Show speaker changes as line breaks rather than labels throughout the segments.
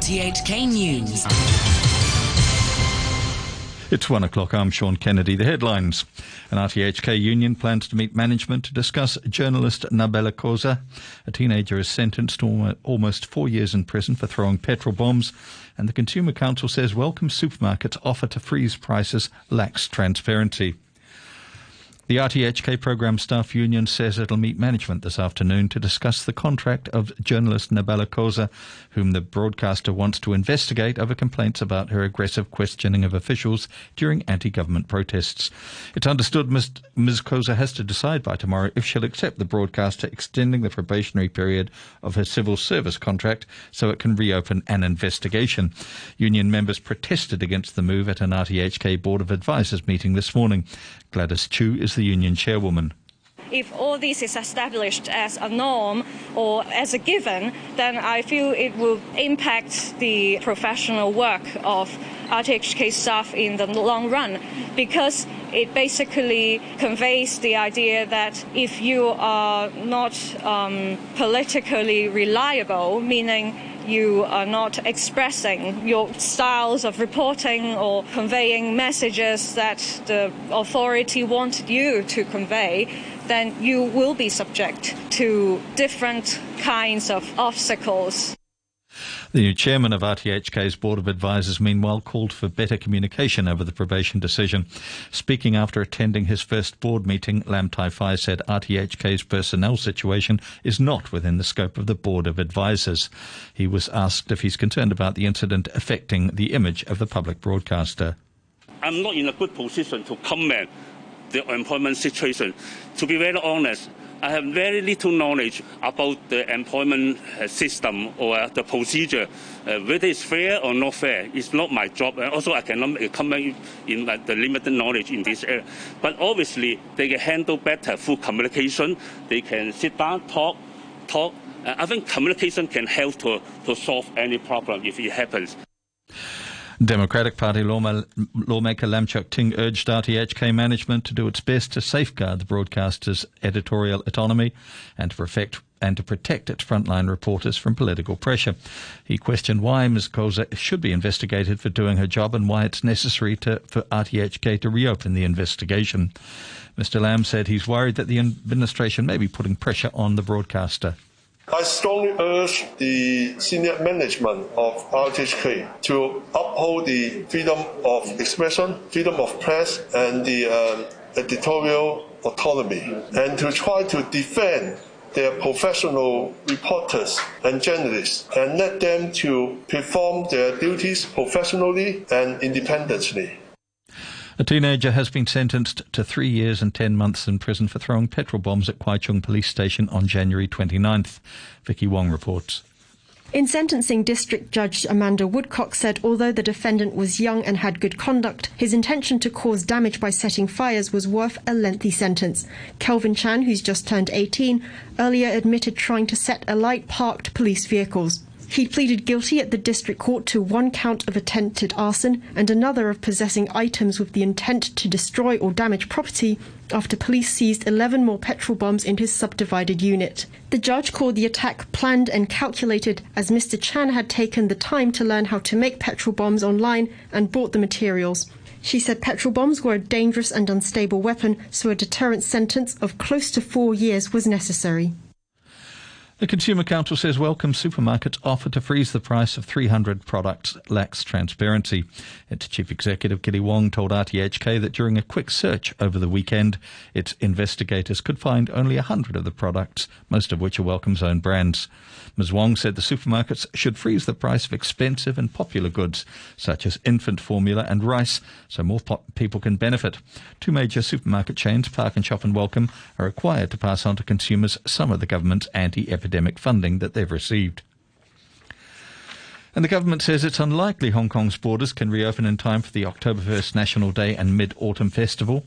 RTHK News.
It's one o'clock. I'm Sean Kennedy. The headlines. An RTHK union plans to meet management to discuss journalist Nabela Qoser. A teenager is sentenced to almost four years in prison for throwing petrol bombs. And the Consumer Council says welcome supermarkets offer to freeze prices lacks transparency. The RTHK Programme Staff Union says it'll meet management this afternoon to discuss the contract of journalist Nabela Qoser, whom the broadcaster wants to investigate over complaints about her aggressive questioning of officials during anti-government protests. It's understood Ms. Ms. Qoser has to decide by tomorrow if she'll accept the broadcaster extending the probationary period of her civil service contract so it can reopen an investigation. Union members protested against the move at an RTHK Board of Advisors meeting this morning. Gladys Chiu is the union chairwoman.
If all this is established as a norm or as a given, then I feel it will impact the professional work of RTHK staff in the long run because it basically conveys the idea that if you are not um, politically reliable, meaning you are not expressing your styles of reporting or conveying messages that the authority wanted you to convey, then you will be subject to different kinds of obstacles.
The new chairman of RTHK's Board of Advisors, meanwhile, called for better communication over the probation decision. Speaking after attending his first board meeting, Lam Tai Fai said RTHK's personnel situation is not within the scope of the Board of Advisors. He was asked if he's concerned about the incident affecting the image of the public broadcaster.
I'm not in a good position to comment the employment situation. To be very honest, I have very little knowledge about the employment uh, system or the procedure. Uh, whether it's fair or not fair It's not my job. And also, I cannot comment in like, the limited knowledge in this area. But obviously, they can handle better through communication. They can sit down, talk, talk. Uh, I think communication can help to, to solve any problem if it happens.
Democratic Party lawmaker Lam Cheuk Ting urged RTHK management to do its best to safeguard the broadcaster's editorial autonomy and to protect and to protect its frontline reporters from political pressure. He questioned why Ms. Qoser should be investigated for doing her job and why it's necessary to, for RTHK to reopen the investigation. Mr. Lam said he's worried that the administration may be putting pressure on the broadcaster.
I strongly urge the senior management of RTHK to uphold the freedom of expression, freedom of press, and the uh, editorial autonomy, and to try to defend their professional reporters and journalists and let them to perform their duties professionally and independently.
A teenager has been sentenced to three years and ten months in prison for throwing petrol bombs at Kwai Chung Police Station on January 29th. Vicky Wong reports.
In sentencing, District Judge Amanda Woodcock said although the defendant was young and had good conduct, his intention to cause damage by setting fires was worth a lengthy sentence. Kelvin Chan, who's just turned 18, earlier admitted trying to set alight parked police vehicles. He pleaded guilty at the district court to one count of attempted arson and another of possessing items with the intent to destroy or damage property after police seized 11 more petrol bombs in his subdivided unit. The judge called the attack planned and calculated as Mr. Chan had taken the time to learn how to make petrol bombs online and bought the materials. She said petrol bombs were a dangerous and unstable weapon, so a deterrent sentence of close to four years was necessary.
The Consumer Council says welcome supermarkets offer to freeze the price of 300 products lacks transparency. Its chief executive, Gilly Wong, told RTHK that during a quick search over the weekend, its investigators could find only 100 of the products, most of which are Welcome's own brands. Ms. Wong said the supermarkets should freeze the price of expensive and popular goods, such as infant formula and rice, so more po- people can benefit. Two major supermarket chains, Park and Shop and Welcome, are required to pass on to consumers some of the government's anti-epidemic academic funding that they've received. And the government says it's unlikely Hong Kong's borders can reopen in time for the October 1st National Day and Mid Autumn Festival.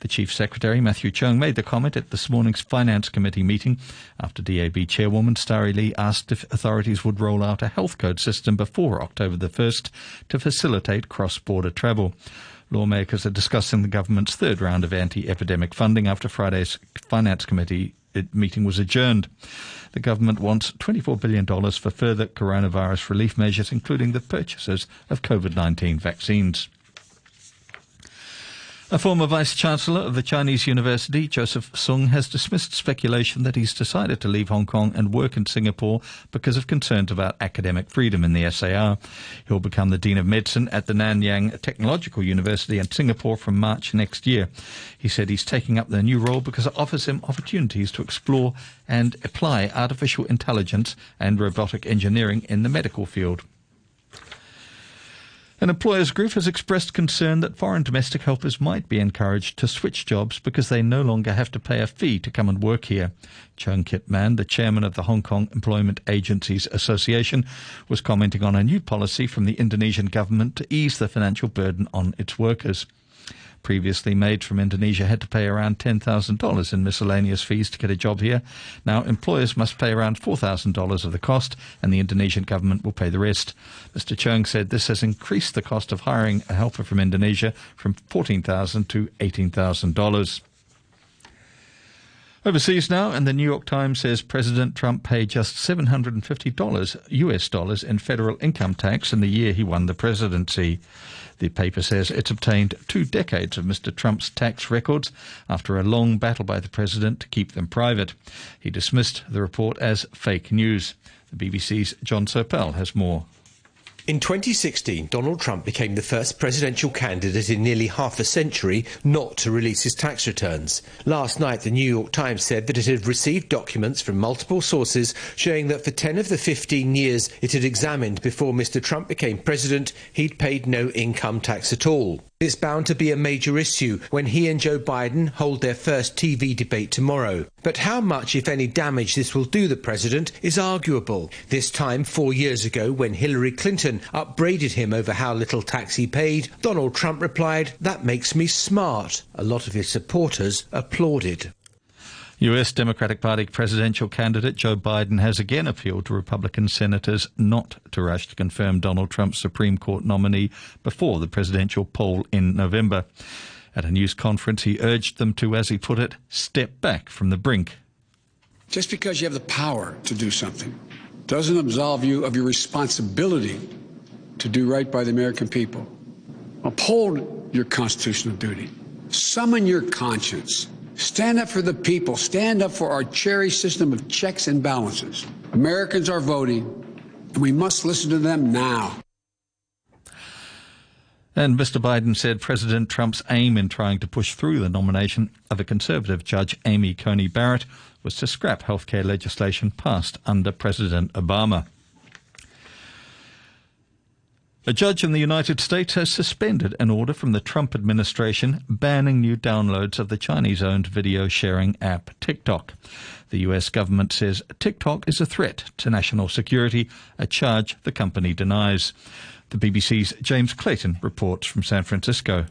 The Chief Secretary, Matthew Cheung, made the comment at this morning's Finance Committee meeting after DAB Chairwoman Starry Lee asked if authorities would roll out a health code system before October the 1st to facilitate cross border travel. Lawmakers are discussing the government's third round of anti-epidemic funding after Friday's Finance Committee uh, meeting was adjourned. The government wants $24 billion for further coronavirus relief measures, including the purchases of COVID-19 vaccines. A former Vice Chancellor of the Chinese University, Joseph Sung, has dismissed speculation that he's decided to leave Hong Kong and work in Singapore because of concerns about academic freedom in the SAR. He'll become the Dean of Medicine at the Nanyang Technological University in Singapore from March next year. He said he's taking up the new role because it offers him opportunities to explore and apply artificial intelligence and robotic engineering in the medical field. An employers group has expressed concern that foreign domestic helpers might be encouraged to switch jobs because they no longer have to pay a fee to come and work here. Chung Kit Man, the chairman of the Hong Kong Employment Agencies Association, was commenting on a new policy from the Indonesian government to ease the financial burden on its workers. Previously, made from Indonesia had to pay around $10,000 in miscellaneous fees to get a job here. Now, employers must pay around $4,000 of the cost, and the Indonesian government will pay the rest. Mr. Chung said this has increased the cost of hiring a helper from Indonesia from 14,000 to $18,000. Overseas now, and the New York Times says President Trump paid just $750 US dollars in federal income tax in the year he won the presidency. The paper says it's obtained two decades of Mr. Trump's tax records after a long battle by the president to keep them private. He dismissed the report as fake news. The BBC's John Sopel has more.
In 2016, Donald Trump became the first presidential candidate in nearly half a century not to release his tax returns. Last night, the New York Times said that it had received documents from multiple sources showing that for 10 of the 15 years it had examined before Mr. Trump became president, he'd paid no income tax at all. It's bound to be a major issue when he and Joe Biden hold their first TV debate tomorrow. But how much, if any, damage this will do the president is arguable. This time, four years ago, when Hillary Clinton upbraided him over how little tax he paid, Donald Trump replied, That makes me smart. A lot of his supporters applauded.
U.S. Democratic Party presidential candidate Joe Biden has again appealed to Republican senators not to rush to confirm Donald Trump's Supreme Court nominee before the presidential poll in November. At a news conference, he urged them to, as he put it, step back from the brink.
Just because you have the power to do something doesn't absolve you of your responsibility to do right by the American people. Uphold your constitutional duty. Summon your conscience Stand up for the people. Stand up for our cherished system of checks and balances. Americans are voting, and we must listen to them now.
And Mr. Biden said President Trump's aim in trying to push through the nomination of a conservative judge, Amy Coney Barrett, was to scrap healthcare legislation passed under President Obama. A judge in the United States has suspended an order from the Trump administration banning new downloads of the Chinese owned video sharing app TikTok. The US government says TikTok is a threat to national security, a charge the company denies. The BBC's James Clayton reports from San Francisco.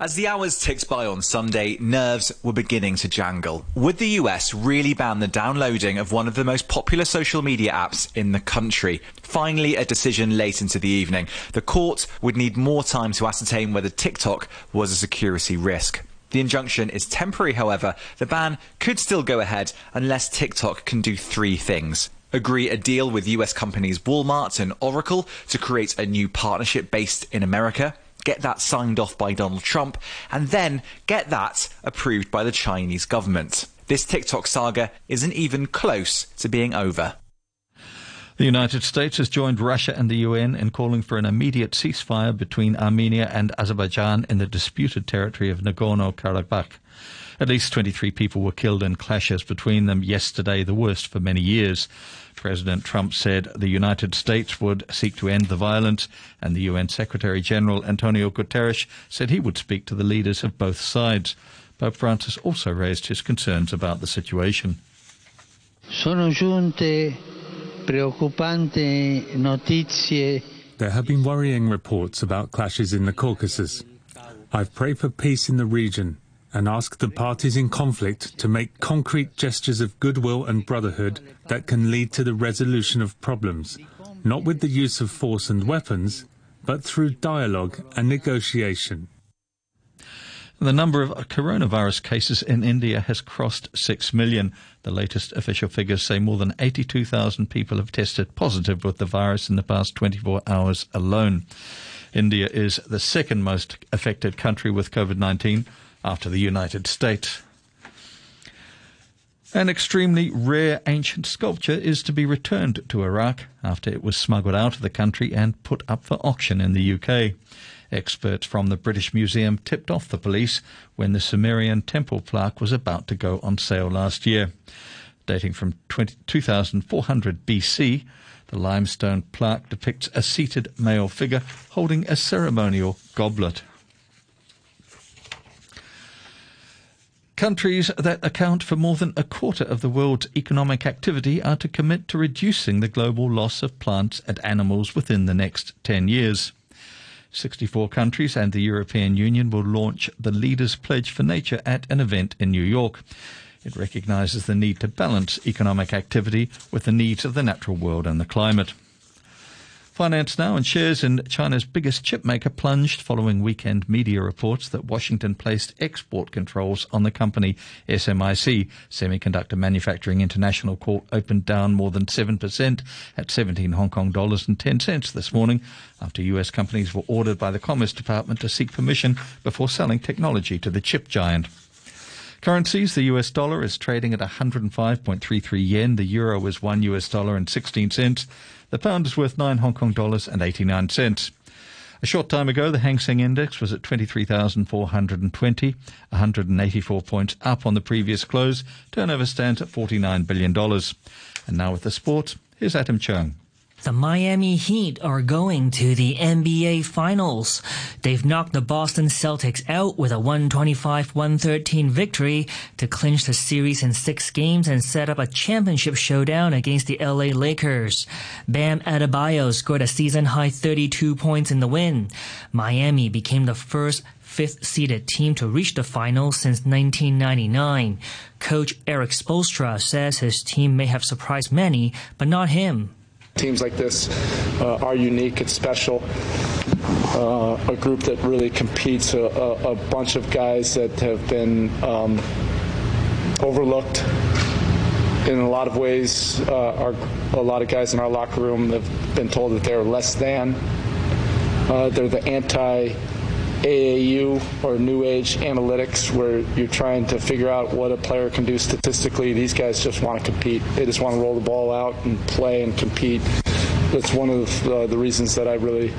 As the hours ticked by on Sunday, nerves were beginning to jangle. Would the US really ban the downloading of one of the most popular social media apps in the country? Finally, a decision late into the evening. The court would need more time to ascertain whether TikTok was a security risk. The injunction is temporary, however. The ban could still go ahead unless TikTok can do three things agree a deal with US companies Walmart and Oracle to create a new partnership based in America, get that signed off by Donald Trump, and then get that approved by the Chinese government. This TikTok saga isn't even close to being over.
The United States has joined Russia and the UN in calling for an immediate ceasefire between Armenia and Azerbaijan in the disputed territory of Nagorno Karabakh. At least 23 people were killed in clashes between them yesterday, the worst for many years. President Trump said the United States would seek to end the violence, and the UN Secretary General Antonio Guterres said he would speak to the leaders of both sides. Pope Francis also raised his concerns about the situation.
Sono giunte.
There have been worrying reports about clashes in the Caucasus. I've prayed for peace in the region and asked the parties in conflict to make concrete gestures of goodwill and brotherhood that can lead to the resolution of problems, not with the use of force and weapons, but through dialogue and negotiation.
The number of coronavirus cases in India has crossed 6 million. The latest official figures say more than 82,000 people have tested positive with the virus in the past 24 hours alone. India is the second most affected country with COVID 19 after the United States. An extremely rare ancient sculpture is to be returned to Iraq after it was smuggled out of the country and put up for auction in the UK. Experts from the British Museum tipped off the police when the Sumerian temple plaque was about to go on sale last year. Dating from 20, 2400 BC, the limestone plaque depicts a seated male figure holding a ceremonial goblet. Countries that account for more than a quarter of the world's economic activity are to commit to reducing the global loss of plants and animals within the next 10 years. 64 countries and the European Union will launch the Leaders Pledge for Nature at an event in New York. It recognizes the need to balance economic activity with the needs of the natural world and the climate. Finance now and shares in China's biggest chip maker plunged following weekend media reports that Washington placed export controls on the company SMIC. Semiconductor Manufacturing International Corp opened down more than 7% at 17 Hong Kong dollars and 10 cents this morning after US companies were ordered by the Commerce Department to seek permission before selling technology to the chip giant. Currencies, the US dollar is trading at 105.33 yen, the euro is 1 US dollar and 16 cents. The pound is worth 9 Hong Kong dollars and 89 cents. A short time ago, the Hang Seng Index was at 23,420, 184 points up on the previous close. Turnover stands at $49 billion. And now with the sport, here's Adam Chung.
The Miami Heat are going to the NBA Finals. They've knocked the Boston Celtics out with a 125-113 victory to clinch the series in six games and set up a championship showdown against the LA Lakers. Bam Adebayo scored a season-high 32 points in the win. Miami became the first fifth seeded team to reach the finals since 1999. Coach Erik Spoelstra says his team may have surprised many, but not him.
Teams like this uh, are unique, it's special. Uh, a group that really competes, a, a, a, bunch of guys that have been um, overlooked in a lot of ways. Uh, our, a lot of guys in our locker room have been told that they're less than. Uh, they're the anti AAU or New Age analytics where you're trying to figure out what a player can do statistically. These guys just want to compete. They just want to roll the ball out and play and compete. That's one of the, uh, the reasons that I really,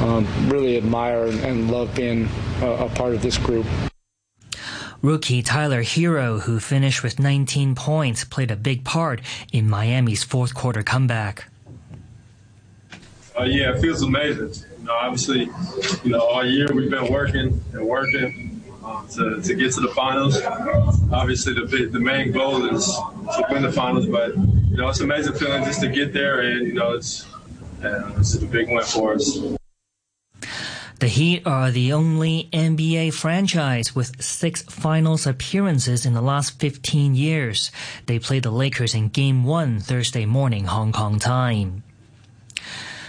um, really admire and, and love being a, a part of this group.
Rookie Tyler Herro, who finished with 19 points, played a big part in Miami's fourth quarter comeback.
Uh, yeah, it feels amazing know, obviously, you know, all year we've been working and working um, to, to get to the finals. Obviously, the the main goal is to win the finals, but you know, it's an amazing feeling just to get there, and you know, it's uh, it's a big win for us.
The Heat are the only NBA franchise with six finals appearances in the last 15 years. They play the Lakers in Game 1 Thursday morning Hong Kong time.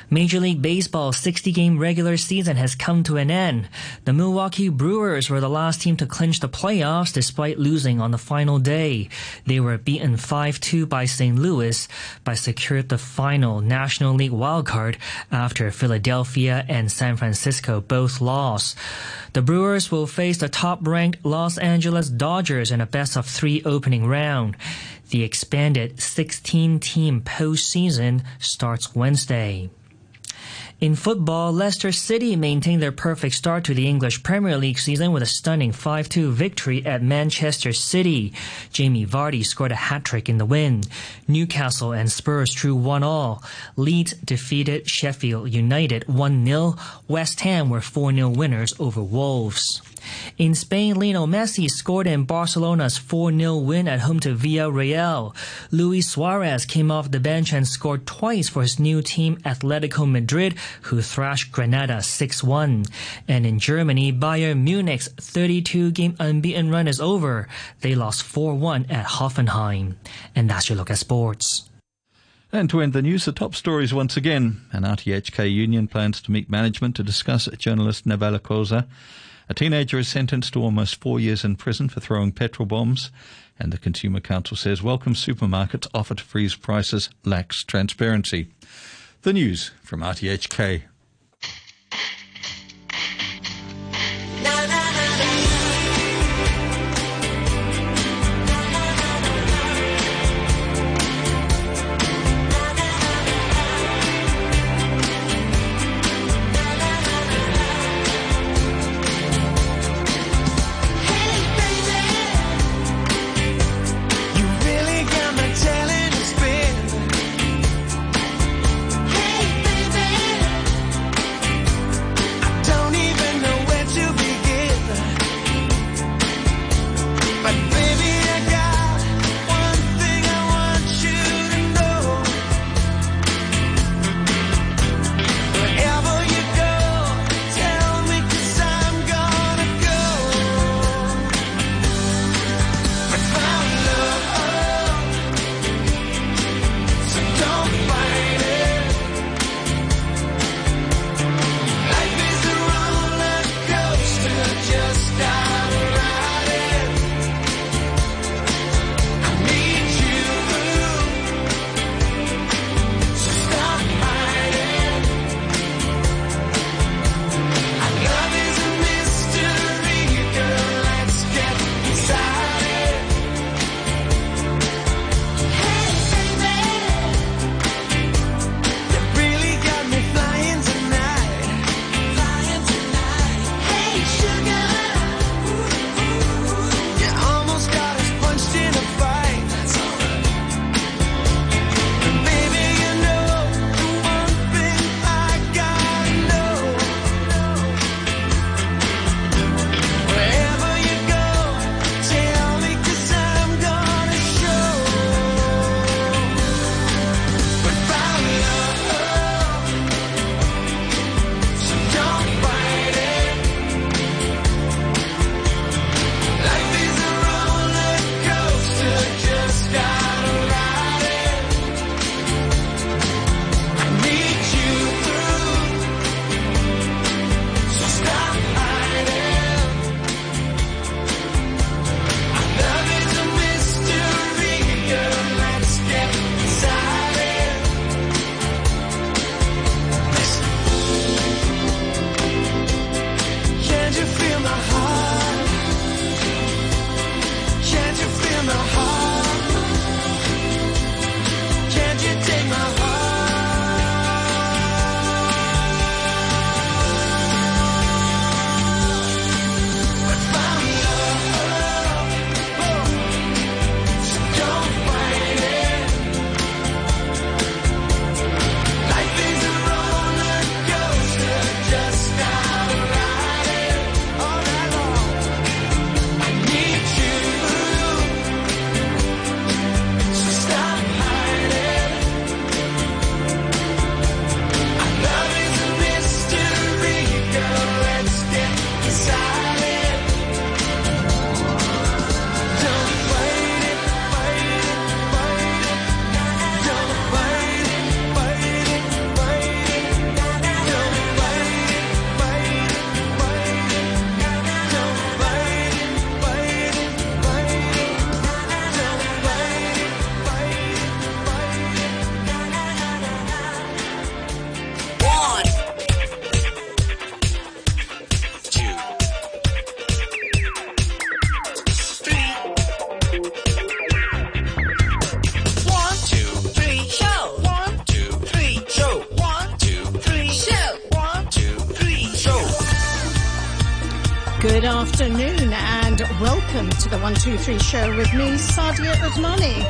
Major League Baseball's 60 game regular season has come to an end. The Milwaukee Brewers were the last team to clinch the playoffs despite losing on the final day. They were beaten 5 2 by St. Louis, but secured the final National League wildcard after Philadelphia and San Francisco both lost. The Brewers will face the top ranked Los Angeles Dodgers in a best of three opening round. The expanded 16 team postseason starts Wednesday. In football, Leicester City maintained their perfect start to the English Premier League season with a stunning 5-2 victory at Manchester City. Jamie Vardy scored a hat-trick in the win. Newcastle and Spurs drew 1-all. Leeds defeated Sheffield United 1-0. West Ham were 4-0 winners over Wolves. In Spain, Lionel Messi scored in Barcelona's 4-0 win at home to Villarreal. Luis Suarez came off the bench and scored twice for his new team Atletico Madrid, who thrashed Granada 6-1. And in Germany, Bayern Munich's 32-game unbeaten run is over. They lost 4-1 at Hoffenheim. And that's your look at sports.
And to end the news, the top stories once again. An RTHK union plans to meet management to discuss journalist Nabela Qoser
A teenager is sentenced to almost four years in prison for throwing petrol bombs. And the Consumer Council says welcome supermarkets offer to freeze prices lacks transparency. The news from RTHK.
123 show with me, Sadia Udmani.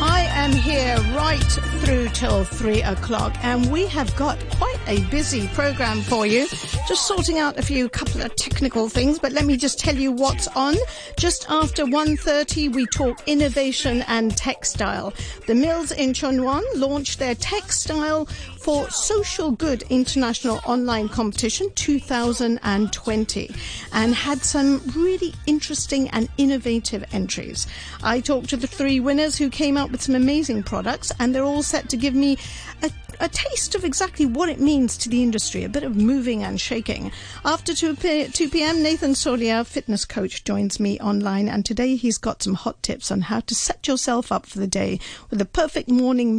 I am here right through till three o'clock, and we have got quite a busy program for you. Just sorting out a few couple of technical things, but let me just tell you what's on. Just after 1.30, we talk innovation and textile. The mills in Tsuen Wan launched their textile for Social Good International Online Competition 2020 and had some really interesting and innovative entries. I talked to the three winners who came up with some amazing products products, and they're all set to give me a a taste of exactly what it means to the industry, a bit of moving and shaking. After 2 p.m., Nathan Solia, fitness coach, joins me online, and today he's got some hot tips on how to set yourself up for the day with the perfect morning